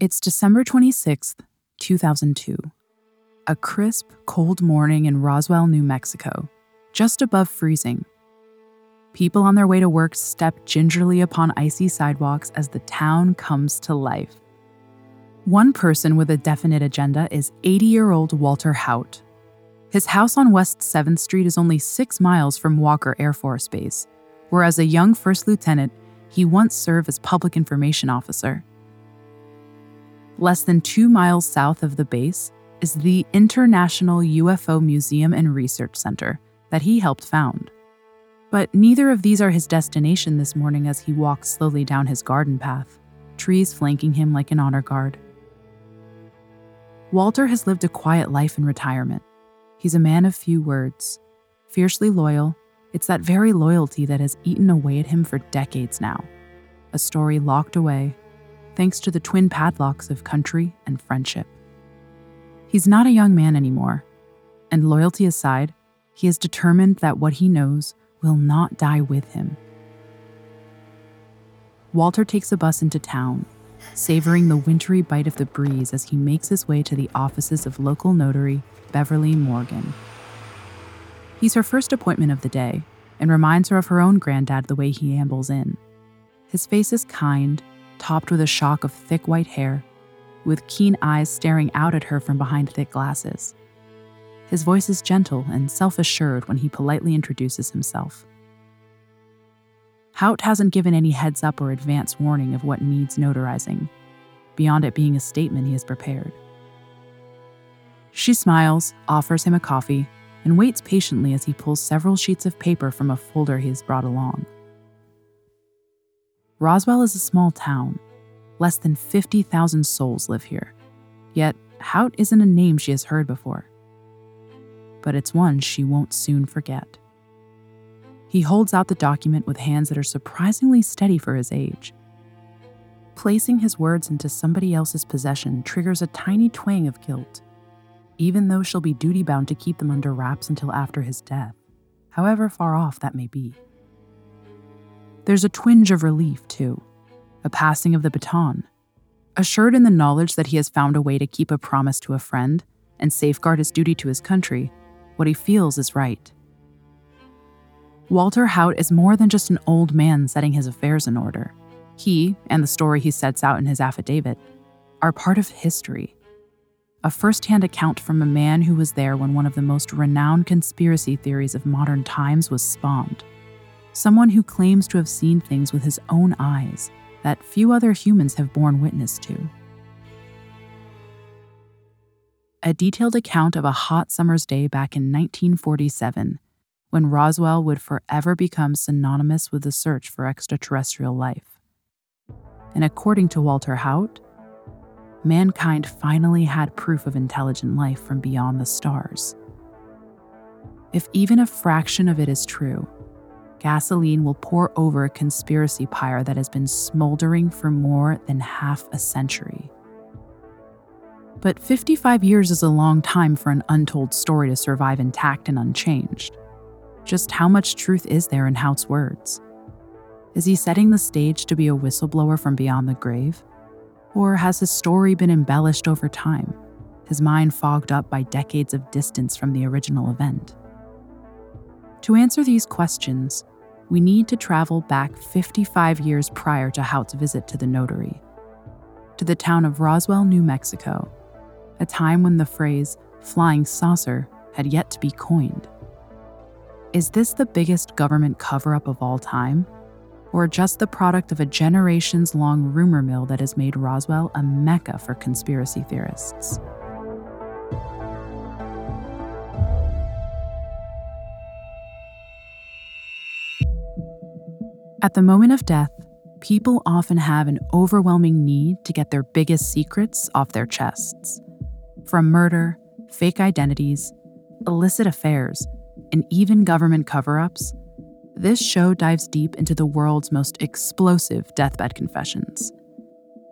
It's December 26th, 2002. A crisp, cold morning in Roswell, New Mexico, just above freezing. People on their way to work step gingerly upon icy sidewalks as the town comes to life. One person with a definite agenda is 80 year old Walter Haut. His house on West 7th Street is only six miles from Walker Air Force Base, where as a young first lieutenant, he once served as public information officer. Less than two miles south of the base is the International UFO Museum and Research Center that he helped found. But neither of these are his destination this morning as he walks slowly down his garden path, trees flanking him like an honor guard. Walter has lived a quiet life in retirement. He's a man of few words, fiercely loyal. It's that very loyalty that has eaten away at him for decades now. A story locked away, thanks to the twin padlocks of country and friendship. He's not a young man anymore, and loyalty aside, he is determined that what he knows will not die with him. Walter takes a bus into town savoring the wintry bite of the breeze as he makes his way to the offices of local notary Beverly Morgan. He's her first appointment of the day and reminds her of her own granddad the way he ambles in. His face is kind, topped with a shock of thick white hair, with keen eyes staring out at her from behind thick glasses. His voice is gentle and self assured when he politely introduces himself. Haut hasn't given any heads up or advance warning of what needs notarizing, beyond it being a statement he has prepared. She smiles, offers him a coffee, and waits patiently as he pulls several sheets of paper from a folder he has brought along. Roswell is a small town. Less than 50,000 souls live here. Yet, Haut isn't a name she has heard before. But it's one she won't soon forget. He holds out the document with hands that are surprisingly steady for his age. Placing his words into somebody else's possession triggers a tiny twang of guilt, even though she'll be duty bound to keep them under wraps until after his death, however far off that may be. There's a twinge of relief, too, a passing of the baton. Assured in the knowledge that he has found a way to keep a promise to a friend and safeguard his duty to his country, what he feels is right. Walter Haut is more than just an old man setting his affairs in order. He, and the story he sets out in his affidavit, are part of history. A first hand account from a man who was there when one of the most renowned conspiracy theories of modern times was spawned. Someone who claims to have seen things with his own eyes that few other humans have borne witness to. A detailed account of a hot summer's day back in 1947 when Roswell would forever become synonymous with the search for extraterrestrial life. And according to Walter Haut, mankind finally had proof of intelligent life from beyond the stars. If even a fraction of it is true, gasoline will pour over a conspiracy pyre that has been smoldering for more than half a century. But 55 years is a long time for an untold story to survive intact and unchanged. Just how much truth is there in Haut's words? Is he setting the stage to be a whistleblower from beyond the grave? Or has his story been embellished over time, his mind fogged up by decades of distance from the original event? To answer these questions, we need to travel back 55 years prior to Haut's visit to the notary, to the town of Roswell, New Mexico, a time when the phrase flying saucer had yet to be coined. Is this the biggest government cover up of all time? Or just the product of a generations long rumor mill that has made Roswell a mecca for conspiracy theorists? At the moment of death, people often have an overwhelming need to get their biggest secrets off their chests. From murder, fake identities, illicit affairs, and even government cover ups, this show dives deep into the world's most explosive deathbed confessions.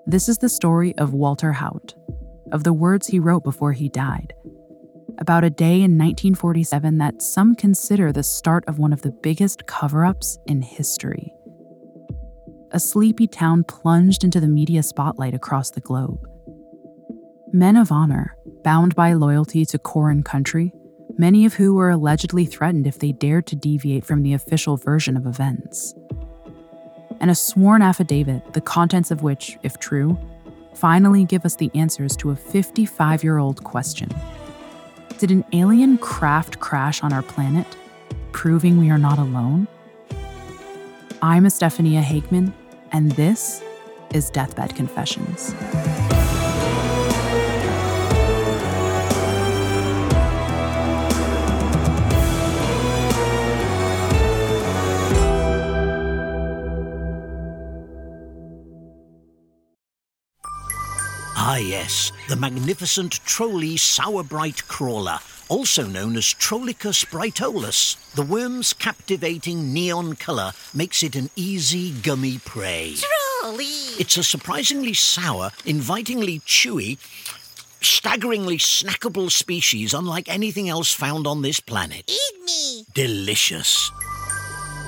This is the story of Walter Haut, of the words he wrote before he died, about a day in 1947 that some consider the start of one of the biggest cover ups in history. A sleepy town plunged into the media spotlight across the globe, Men of honor, bound by loyalty to core and country, many of who were allegedly threatened if they dared to deviate from the official version of events. And a sworn affidavit, the contents of which, if true, finally give us the answers to a 55 year old question Did an alien craft crash on our planet, proving we are not alone? I'm Estefania Hageman, and this is Deathbed Confessions. Ah, yes, the magnificent Trolli Sour Brite Crawler, also known as Trollicus brightolus. The worm's captivating neon colour makes it an easy, gummy prey. Trolli! It's a surprisingly sour, invitingly chewy, staggeringly snackable species unlike anything else found on this planet. Eat me! Delicious.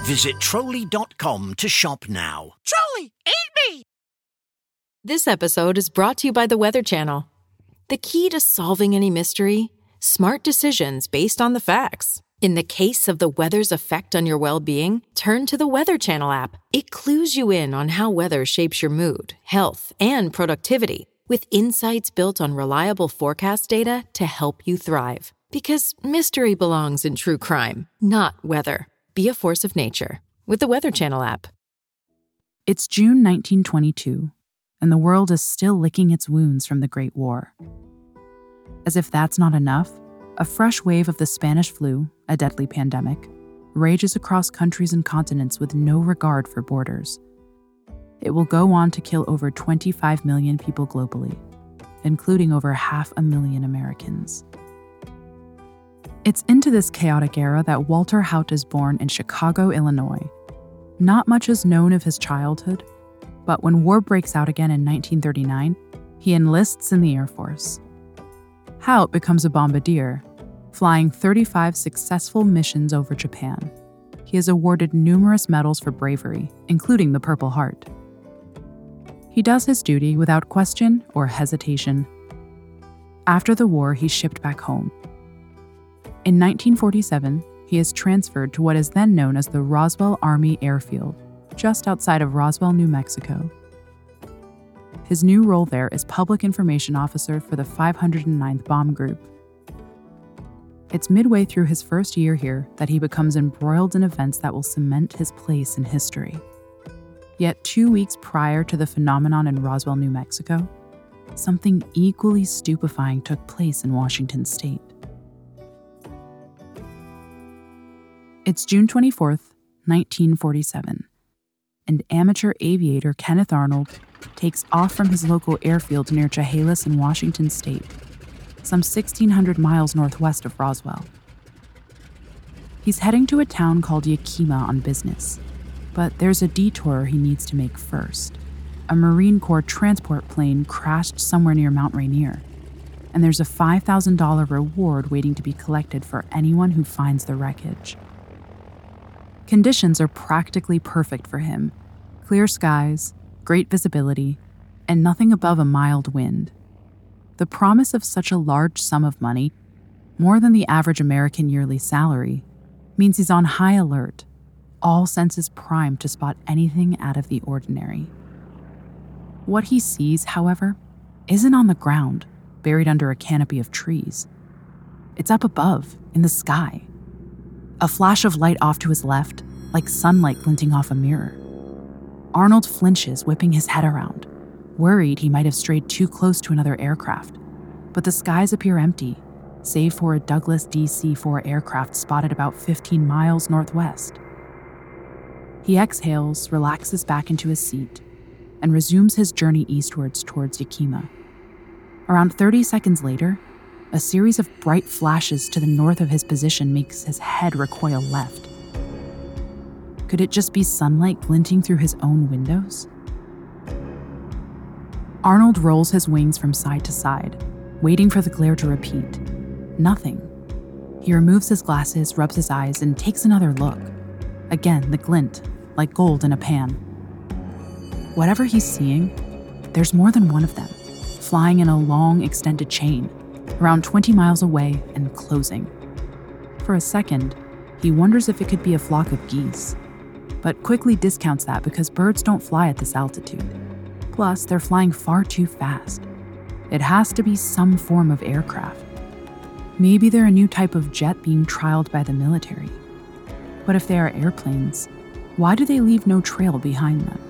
Visit trolli.com to shop now. Trolli, eat me! This episode is brought to you by the Weather Channel. The key to solving any mystery? Smart decisions based on the facts. In the case of the weather's effect on your well being, turn to the Weather Channel app. It clues you in on how weather shapes your mood, health, and productivity, with insights built on reliable forecast data to help you thrive. Because mystery belongs in true crime, not weather. Be a force of nature with the Weather Channel app. It's June 1922 and the world is still licking its wounds from the Great War. As if that's not enough, a fresh wave of the Spanish flu, a deadly pandemic, rages across countries and continents with no regard for borders. It will go on to kill over 25 million people globally, including over half a million Americans. It's into this chaotic era that Walter Haut is born in Chicago, Illinois. Not much is known of his childhood, but when war breaks out again in 1939, he enlists in the Air Force. Haut becomes a bombardier, flying 35 successful missions over Japan. He is awarded numerous medals for bravery, including the Purple Heart. He does his duty without question or hesitation. After the war, he's shipped back home. In 1947, he is transferred to what is then known as the Roswell Army Airfield, just outside of Roswell, New Mexico. His new role there is Public Information Officer for the 509th Bomb Group. It's midway through his first year here that he becomes embroiled in events that will cement his place in history. Yet, two weeks prior to the phenomenon in Roswell, New Mexico, something equally stupefying took place in Washington state. It's June 24th, 1947 and amateur aviator Kenneth Arnold takes off from his local airfield near Chehalis in Washington state, some 1,600 miles northwest of Roswell. He's heading to a town called Yakima on business, but there's a detour he needs to make first. A Marine Corps transport plane crashed somewhere near Mount Rainier, and there's a $5,000 reward waiting to be collected for anyone who finds the wreckage. Conditions are practically perfect for him clear skies, great visibility, and nothing above a mild wind. The promise of such a large sum of money, more than the average American yearly salary, means he's on high alert, all senses primed to spot anything out of the ordinary. What he sees, however, isn't on the ground, buried under a canopy of trees. It's up above, in the sky. A flash of light off to his left, like sunlight glinting off a mirror. Arnold flinches, whipping his head around, worried he might have strayed too close to another aircraft. But the skies appear empty, save for a Douglas DC 4 aircraft spotted about 15 miles northwest. He exhales, relaxes back into his seat, and resumes his journey eastwards towards Yakima. Around 30 seconds later, a series of bright flashes to the north of his position makes his head recoil left. Could it just be sunlight glinting through his own windows? Arnold rolls his wings from side to side, waiting for the glare to repeat. Nothing. He removes his glasses, rubs his eyes, and takes another look. Again, the glint, like gold in a pan. Whatever he's seeing, there's more than one of them, flying in a long, extended chain, around 20 miles away and closing. For a second, he wonders if it could be a flock of geese, but quickly discounts that because birds don't fly at this altitude. Plus, they're flying far too fast. It has to be some form of aircraft. Maybe they're a new type of jet being trialed by the military. But if they are airplanes, why do they leave no trail behind them?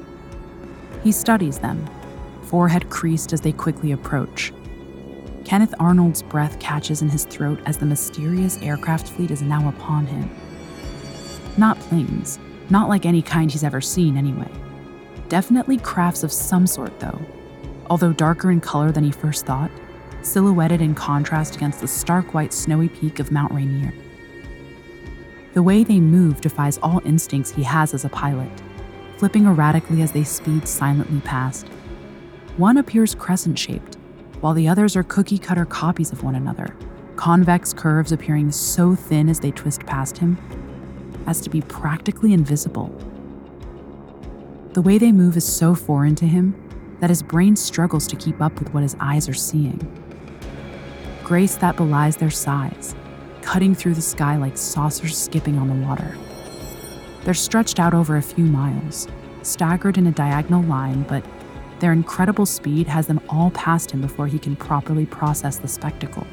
He studies them, forehead creased as they quickly approach. Kenneth Arnold's breath catches in his throat as the mysterious aircraft fleet is now upon him. Not planes, not like any kind he's ever seen, anyway. Definitely crafts of some sort, though, although darker in color than he first thought, silhouetted in contrast against the stark white snowy peak of Mount Rainier. The way they move defies all instincts he has as a pilot, flipping erratically as they speed silently past. One appears crescent shaped, while the others are cookie cutter copies of one another, convex curves appearing so thin as they twist past him as to be practically invisible. The way they move is so foreign to him that his brain struggles to keep up with what his eyes are seeing. Grace that belies their size, cutting through the sky like saucers skipping on the water. They're stretched out over a few miles, staggered in a diagonal line, but their incredible speed has them all past him before he can properly process the spectacle.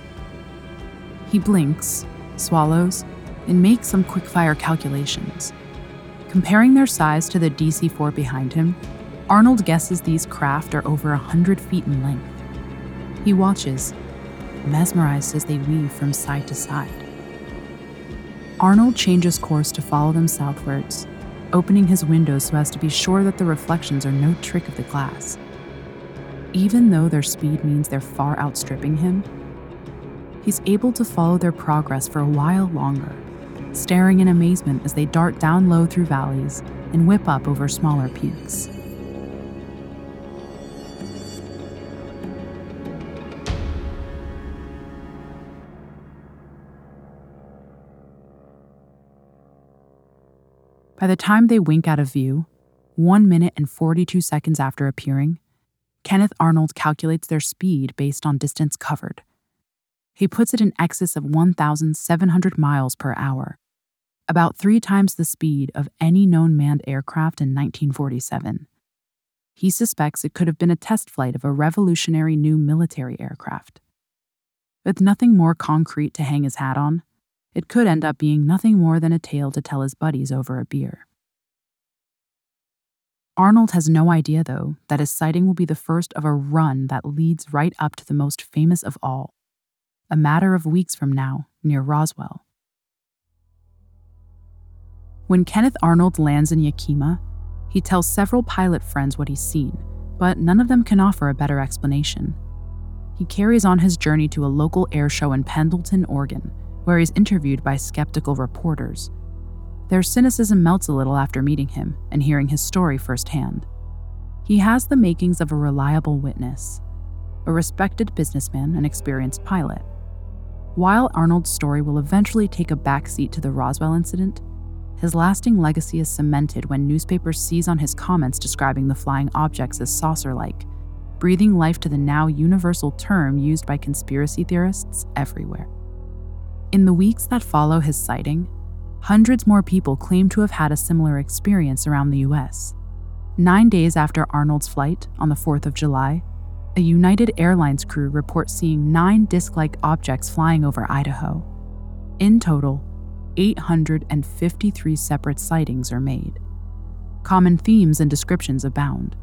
He blinks, swallows, and make some quickfire calculations. Comparing their size to the DC 4 behind him, Arnold guesses these craft are over a 100 feet in length. He watches, mesmerized as they weave from side to side. Arnold changes course to follow them southwards, opening his windows so as to be sure that the reflections are no trick of the glass. Even though their speed means they're far outstripping him, he's able to follow their progress for a while longer, staring in amazement as they dart down low through valleys and whip up over smaller peaks. By the time they wink out of view, 1 minute and 42 seconds after appearing, Kenneth Arnold calculates their speed based on distance covered. He puts it in excess of 1,700 miles per hour, about three times the speed of any known manned aircraft in 1947. He suspects it could have been a test flight of a revolutionary new military aircraft. With nothing more concrete to hang his hat on, it could end up being nothing more than a tale to tell his buddies over a beer. Arnold has no idea, though, that his sighting will be the first of a run that leads right up to the most famous of all, a matter of weeks from now, near Roswell. When Kenneth Arnold lands in Yakima, he tells several pilot friends what he's seen, but none of them can offer a better explanation. He carries on his journey to a local air show in Pendleton, Oregon, where he's interviewed by skeptical reporters. Their cynicism melts a little after meeting him and hearing his story firsthand. He has the makings of a reliable witness, a respected businessman and experienced pilot. While Arnold's story will eventually take a backseat to the Roswell incident, his lasting legacy is cemented when newspapers seize on his comments describing the flying objects as saucer like, breathing life to the now universal term used by conspiracy theorists everywhere. In the weeks that follow his sighting, hundreds more people claim to have had a similar experience around the US. Nine days after Arnold's flight, on the 4th of July, a United Airlines crew reports seeing nine disc like objects flying over Idaho. In total, 853 separate sightings are made. Common themes and descriptions abound,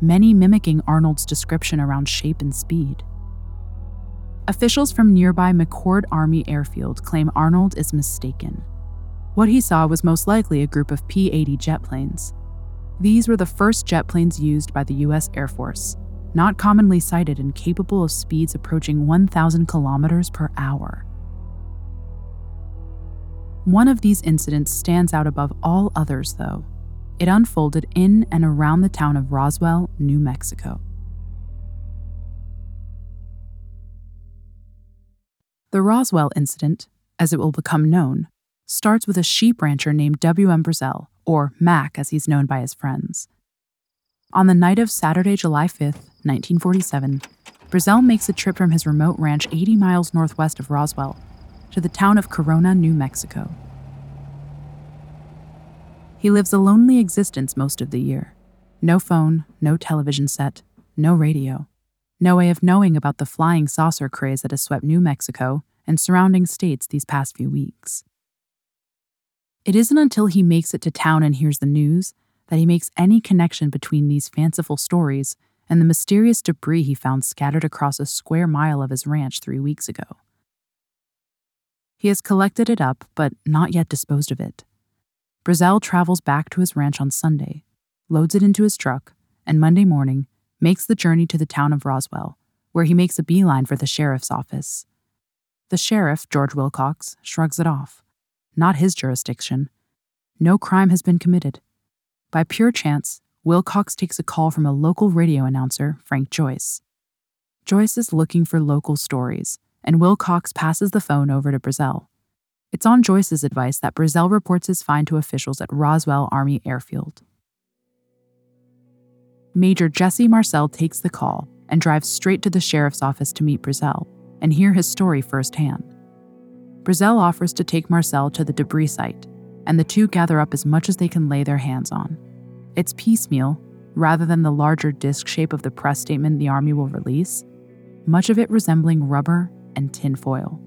many mimicking Arnold's description around shape and speed. Officials from nearby McChord Army Airfield claim Arnold is mistaken. What he saw was most likely a group of P 80 jet planes. These were the first jet planes used by the U.S. Air Force, not commonly sighted and capable of speeds approaching 1,000 kilometers per hour. One of these incidents stands out above all others, though. It unfolded in and around the town of Roswell, New Mexico. The Roswell incident, as it will become known, starts with a sheep rancher named W.M. Brazel, or Mac as he's known by his friends. On the night of Saturday, July 5th, 1947, Brazel makes a trip from his remote ranch 80 miles northwest of Roswell to the town of Corona, New Mexico. He lives a lonely existence most of the year. No phone, no television set, no radio, no way of knowing about the flying saucer craze that has swept New Mexico and surrounding states these past few weeks. It isn't until he makes it to town and hears the news that he makes any connection between these fanciful stories and the mysterious debris he found scattered across a square mile of his ranch three weeks ago. He has collected it up, but not yet disposed of it. Brazel travels back to his ranch on Sunday, loads it into his truck, and Monday morning makes the journey to the town of Roswell, where he makes a beeline for the sheriff's office. The sheriff, George Wilcox, shrugs it off. Not his jurisdiction. No crime has been committed. By pure chance, Wilcox takes a call from a local radio announcer, Frank Joyce. Joyce is looking for local stories, and Wilcox passes the phone over to Brazel. It's on Joyce's advice that Brazel reports his find to officials at Roswell Army Airfield. Major Jesse Marcel takes the call and drives straight to the sheriff's office to meet Brazel and hear his story firsthand. Brazel offers to take Marcel to the debris site, and the two gather up as much as they can lay their hands on. It's piecemeal, rather than the larger disc shape of the press statement the Army will release, much of it resembling rubber and tinfoil.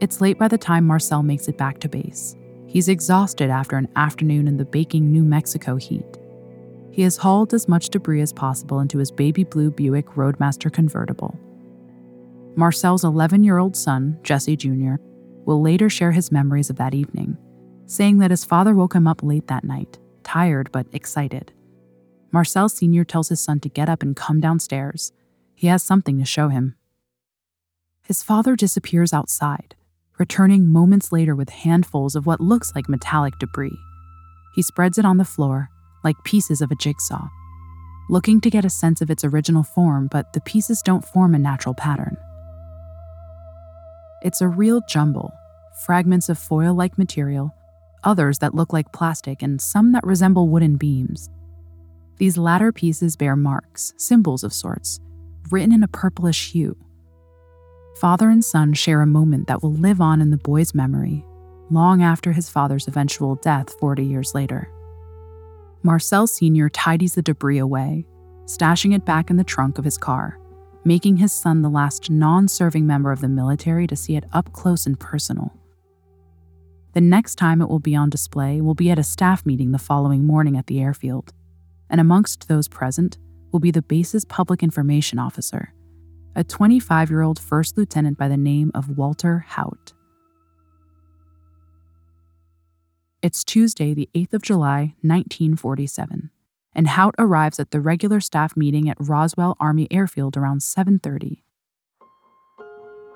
It's late by the time Marcel makes it back to base. He's exhausted after an afternoon in the baking New Mexico heat. He has hauled as much debris as possible into his baby blue Buick Roadmaster convertible. Marcel's 11 year old son, Jesse Jr., will later share his memories of that evening saying that his father woke him up late that night, tired but excited. Marcel Sr. tells his son to get up and come downstairs. He has something to show him. His father disappears outside, returning moments later with handfuls of what looks like metallic debris. He spreads it on the floor, like pieces of a jigsaw, looking to get a sense of its original form, but the pieces don't form a natural pattern. It's a real jumble fragments of foil like material, others that look like plastic, and some that resemble wooden beams. These latter pieces bear marks, symbols of sorts, written in a purplish hue. Father and son share a moment that will live on in the boy's memory long after his father's eventual death 40 years later. Marcel Sr. tidies the debris away, stashing it back in the trunk of his car, making his son the last non serving member of the military to see it up close and personal. The next time it will be on display will be at a staff meeting the following morning at the airfield, and amongst those present will be the base's public information officer, a 25 year old first lieutenant by the name of Walter Haut. It's Tuesday, the 8th of July, 1947, and Haut arrives at the regular staff meeting at Roswell Army Airfield around 7:30.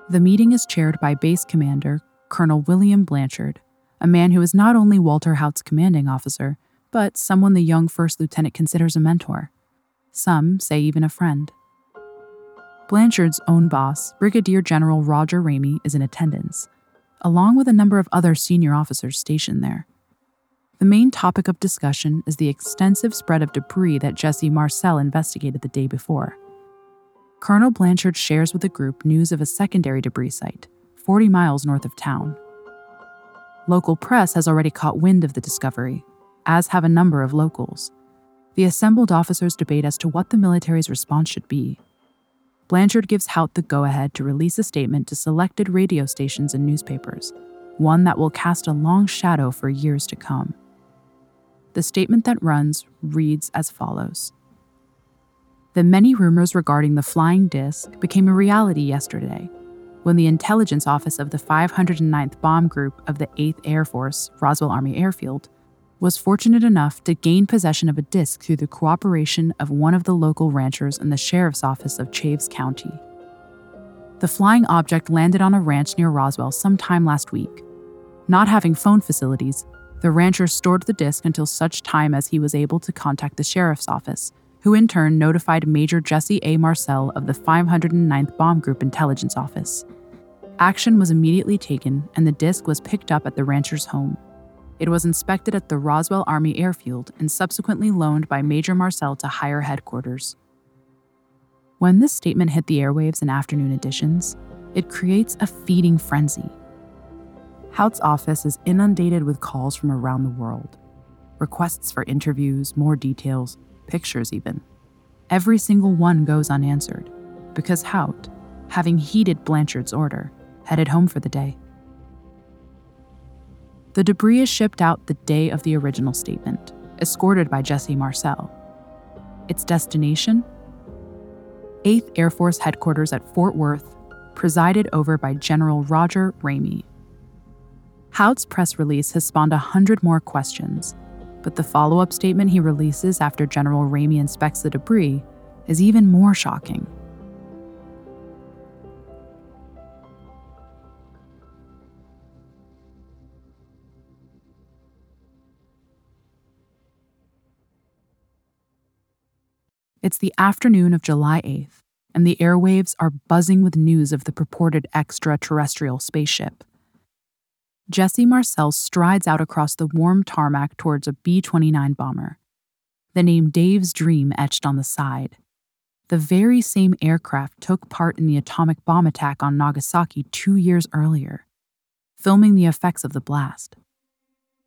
The meeting is chaired by Base Commander Colonel William Blanchard, a man who is not only Walter Haut's commanding officer, but someone the young first lieutenant considers a mentor. Some say even a friend. Blanchard's own boss, Brigadier General Roger Ramey, is in attendance, along with a number of other senior officers stationed there. The main topic of discussion is the extensive spread of debris that Jesse Marcel investigated the day before. Colonel Blanchard shares with the group news of a secondary debris site, 40 miles north of town. Local press has already caught wind of the discovery, as have a number of locals. The assembled officers debate as to what the military's response should be. Blanchard gives Haut the go ahead to release a statement to selected radio stations and newspapers, one that will cast a long shadow for years to come. The statement that runs reads as follows The many rumors regarding the flying disc became a reality yesterday when the intelligence office of the 509th Bomb Group of the 8th Air Force, Roswell Army Airfield, was fortunate enough to gain possession of a disc through the cooperation of one of the local ranchers in the sheriff's office of Chaves County. The flying object landed on a ranch near Roswell sometime last week. Not having phone facilities, the rancher stored the disc until such time as he was able to contact the sheriff's office, who in turn notified Major Jesse A. Marcel of the 509th Bomb Group Intelligence Office. Action was immediately taken, and the disc was picked up at the rancher's home. It was inspected at the Roswell Army Airfield and subsequently loaned by Major Marcel to higher headquarters. When this statement hit the airwaves in afternoon editions, it creates a feeding frenzy. Haut's office is inundated with calls from around the world requests for interviews, more details, pictures even. Every single one goes unanswered because Haut, having heeded Blanchard's order, headed home for the day. The debris is shipped out the day of the original statement, escorted by Jesse Marcel. Its destination? 8th Air Force Headquarters at Fort Worth, presided over by General Roger Ramey. Haut's press release has spawned a hundred more questions, but the follow up statement he releases after General Ramey inspects the debris is even more shocking. It's the afternoon of July 8th, and the airwaves are buzzing with news of the purported extraterrestrial spaceship. Jesse Marcel strides out across the warm tarmac towards a B 29 bomber. The name Dave's Dream etched on the side. The very same aircraft took part in the atomic bomb attack on Nagasaki two years earlier, filming the effects of the blast.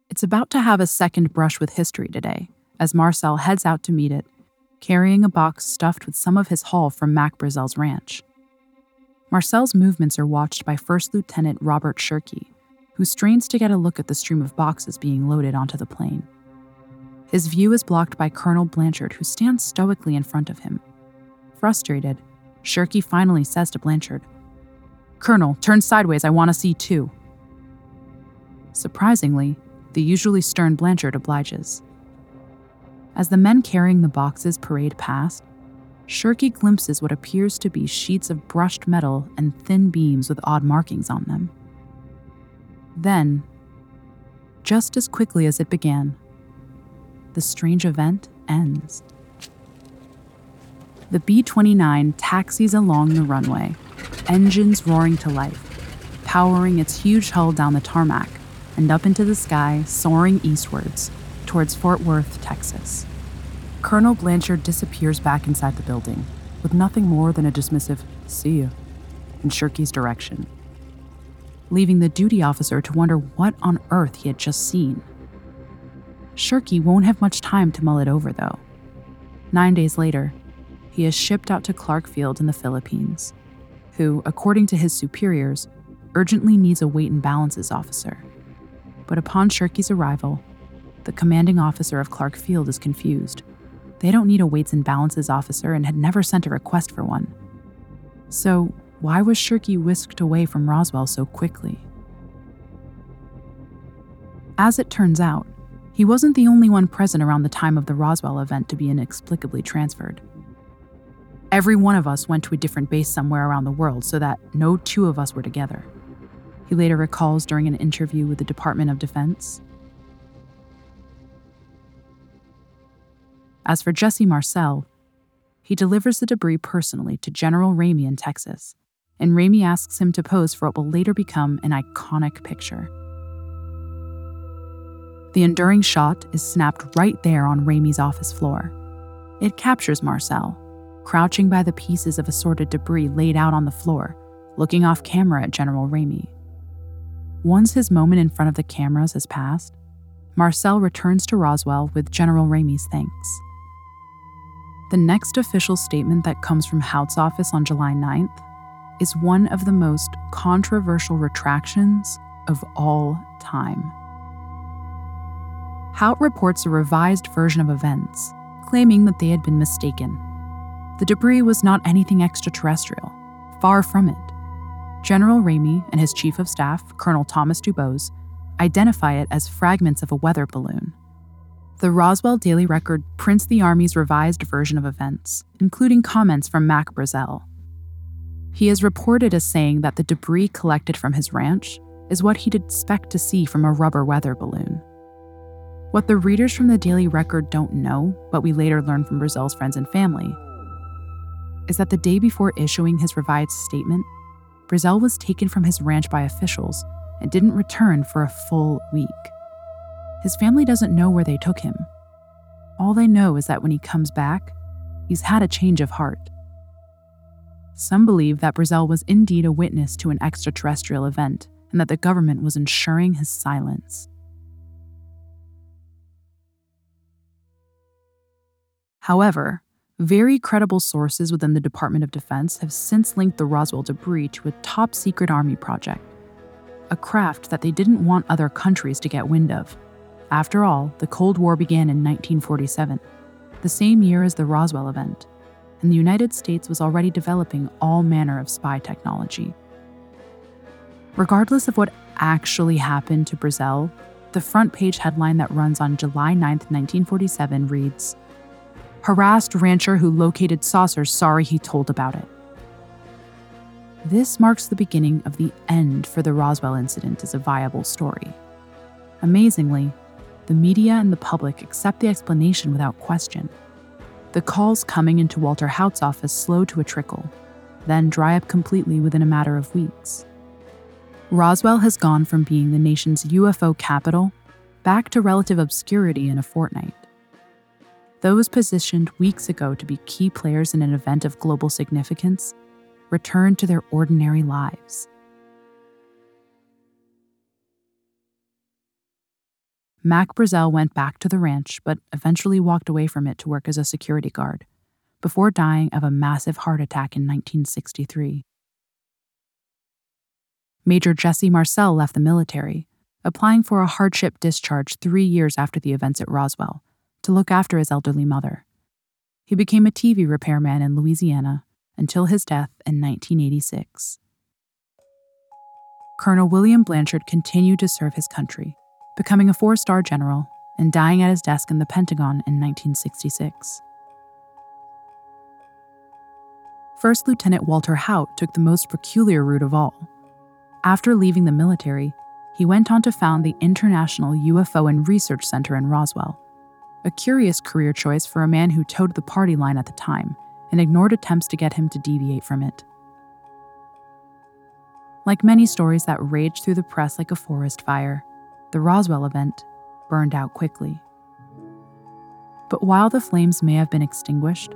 It's about to have a second brush with history today, as Marcel heads out to meet it, carrying a box stuffed with some of his haul from Mac Brazel's ranch. Marcel's movements are watched by First Lieutenant Robert Shirkey, who strains to get a look at the stream of boxes being loaded onto the plane. His view is blocked by Colonel Blanchard, who stands stoically in front of him. Frustrated, Shirkey finally says to Blanchard, Colonel, turn sideways, I want to see too. Surprisingly, the usually stern Blanchard obliges. As the men carrying the boxes parade past, Shirkey glimpses what appears to be sheets of brushed metal and thin beams with odd markings on them. Then, just as quickly as it began, the strange event ends. The B 29 taxis along the runway, engines roaring to life, powering its huge hull down the tarmac and up into the sky, soaring eastwards towards Fort Worth, Texas. Colonel Blanchard disappears back inside the building with nothing more than a dismissive, see you, in Shirkey's direction leaving the duty officer to wonder what on earth he had just seen. Shirkey won't have much time to mull it over, though. Nine days later, he is shipped out to Clark Field in the Philippines, who, according to his superiors, urgently needs a weight and balances officer. But upon Shirkey's arrival, the commanding officer of Clark Field is confused. They don't need a weights and balances officer and had never sent a request for one. So, why was Shirkey whisked away from Roswell so quickly? As it turns out, he wasn't the only one present around the time of the Roswell event to be inexplicably transferred. Every one of us went to a different base somewhere around the world so that no two of us were together. He later recalls during an interview with the Department of Defense. As for Jesse Marcel, he delivers the debris personally to General Ramey in Texas and Ramey asks him to pose for what will later become an iconic picture. The enduring shot is snapped right there on Ramey's office floor. It captures Marcel, crouching by the pieces of assorted debris laid out on the floor, looking off camera at General Ramey. Once his moment in front of the cameras has passed, Marcel returns to Roswell with General Ramey's thanks. The next official statement that comes from Haut's office on July 9th is one of the most controversial retractions of all time. Haut reports a revised version of events, claiming that they had been mistaken. The debris was not anything extraterrestrial, far from it. General Ramey and his chief of staff, Colonel Thomas Dubose, identify it as fragments of a weather balloon. The Roswell Daily Record prints the Army's revised version of events, including comments from Mac Brazel, he is reported as saying that the debris collected from his ranch is what he'd expect to see from a rubber weather balloon. What the readers from the Daily Record don't know, but we later learn from Brazel's friends and family, is that the day before issuing his revised statement, Brazel was taken from his ranch by officials and didn't return for a full week. His family doesn't know where they took him. All they know is that when he comes back, he's had a change of heart Some believe that Brazel was indeed a witness to an extraterrestrial event and that the government was ensuring his silence. However, very credible sources within the Department of Defense have since linked the Roswell debris to a top secret Army project, a craft that they didn't want other countries to get wind of. After all, the Cold War began in 1947, the same year as the Roswell event, and the United States was already developing all manner of spy technology. Regardless of what actually happened to Brazel, the front page headline that runs on July 9, 1947 reads Harassed rancher who located saucers sorry he told about it. This marks the beginning of the end for the Roswell incident as a viable story. Amazingly, the media and the public accept the explanation without question. The calls coming into Walter Haut's office slow to a trickle, then dry up completely within a matter of weeks. Roswell has gone from being the nation's UFO capital back to relative obscurity in a fortnight those positioned weeks ago to be key players in an event of global significance returned to their ordinary lives. Mac Brazel went back to the ranch, but eventually walked away from it to work as a security guard, before dying of a massive heart attack in 1963. Major Jesse Marcel left the military, applying for a hardship discharge three years after the events at Roswell to look after his elderly mother. He became a TV repairman in Louisiana until his death in 1986. Colonel William Blanchard continued to serve his country, becoming a four star general and dying at his desk in the Pentagon in 1966. First Lieutenant Walter Haut took the most peculiar route of all. After leaving the military, he went on to found the International UFO and Research Center in Roswell, a curious career choice for a man who towed the party line at the time and ignored attempts to get him to deviate from it. Like many stories that raged through the press like a forest fire, the Roswell event burned out quickly. But while the flames may have been extinguished,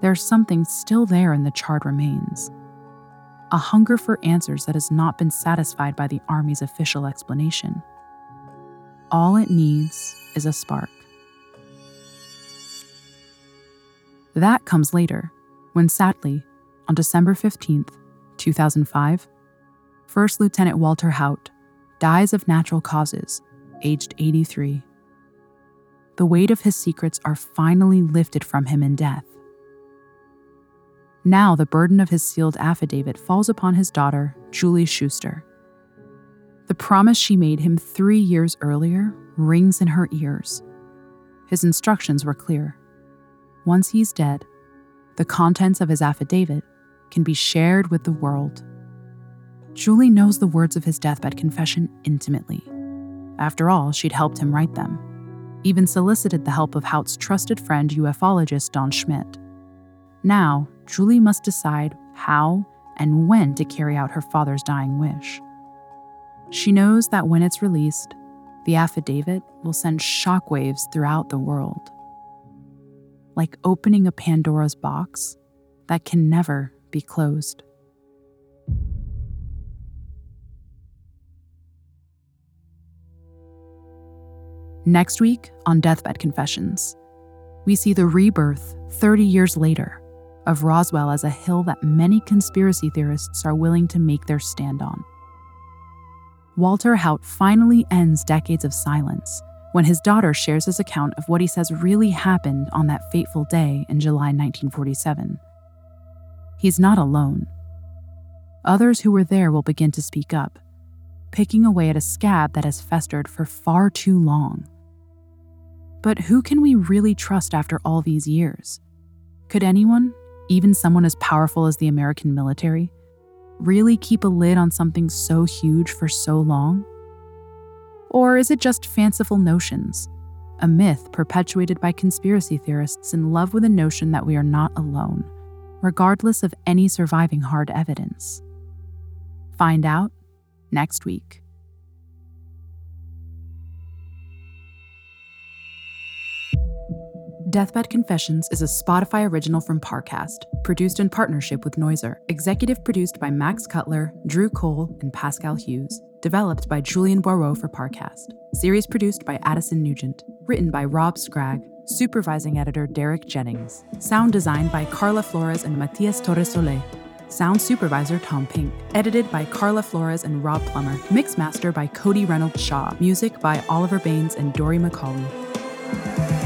there's something still there in the charred remains. A hunger for answers that has not been satisfied by the Army's official explanation. All it needs is a spark. That comes later, when sadly, on December 15th, 2005, First Lieutenant Walter Haut dies of natural causes, aged 83. The weight of his secrets are finally lifted from him in death. Now, the burden of his sealed affidavit falls upon his daughter, Julie Schuster. The promise she made him three years earlier rings in her ears. His instructions were clear once he's dead, the contents of his affidavit can be shared with the world. Julie knows the words of his deathbed confession intimately. After all, she'd helped him write them, even solicited the help of Haut's trusted friend, ufologist Don Schmitt. Now, Julie must decide how and when to carry out her father's dying wish. She knows that when it's released, the affidavit will send shockwaves throughout the world like opening a Pandora's box that can never be closed. Next week on Deathbed Confessions, we see the rebirth 30 years later of Roswell as a hill that many conspiracy theorists are willing to make their stand on. Walter Haut finally ends decades of silence when his daughter shares his account of what he says really happened on that fateful day in July 1947. He's not alone. Others who were there will begin to speak up, picking away at a scab that has festered for far too long. But who can we really trust after all these years? Could anyone, even someone as powerful as the American military, really keep a lid on something so huge for so long? Or is it just fanciful notions? A myth perpetuated by conspiracy theorists in love with the notion that we are not alone, regardless of any surviving hard evidence. Find out next week. Deathbed Confessions is a Spotify original from Parcast, produced in partnership with Noiser, executive produced by Max Cutler, Drew Cole, and Pascal Hughes, developed by Julian Boireau for Parcast, series produced by Addison Nugent, written by Rob Scragg, supervising editor Derek Jennings, sound design by Carla Flores and Matias Torres Soler, sound supervisor Tom Pink, edited by Carla Flores and Rob Plummer, mix master by Cody Reynolds Shaw, music by Oliver Baines and Dory McCauley.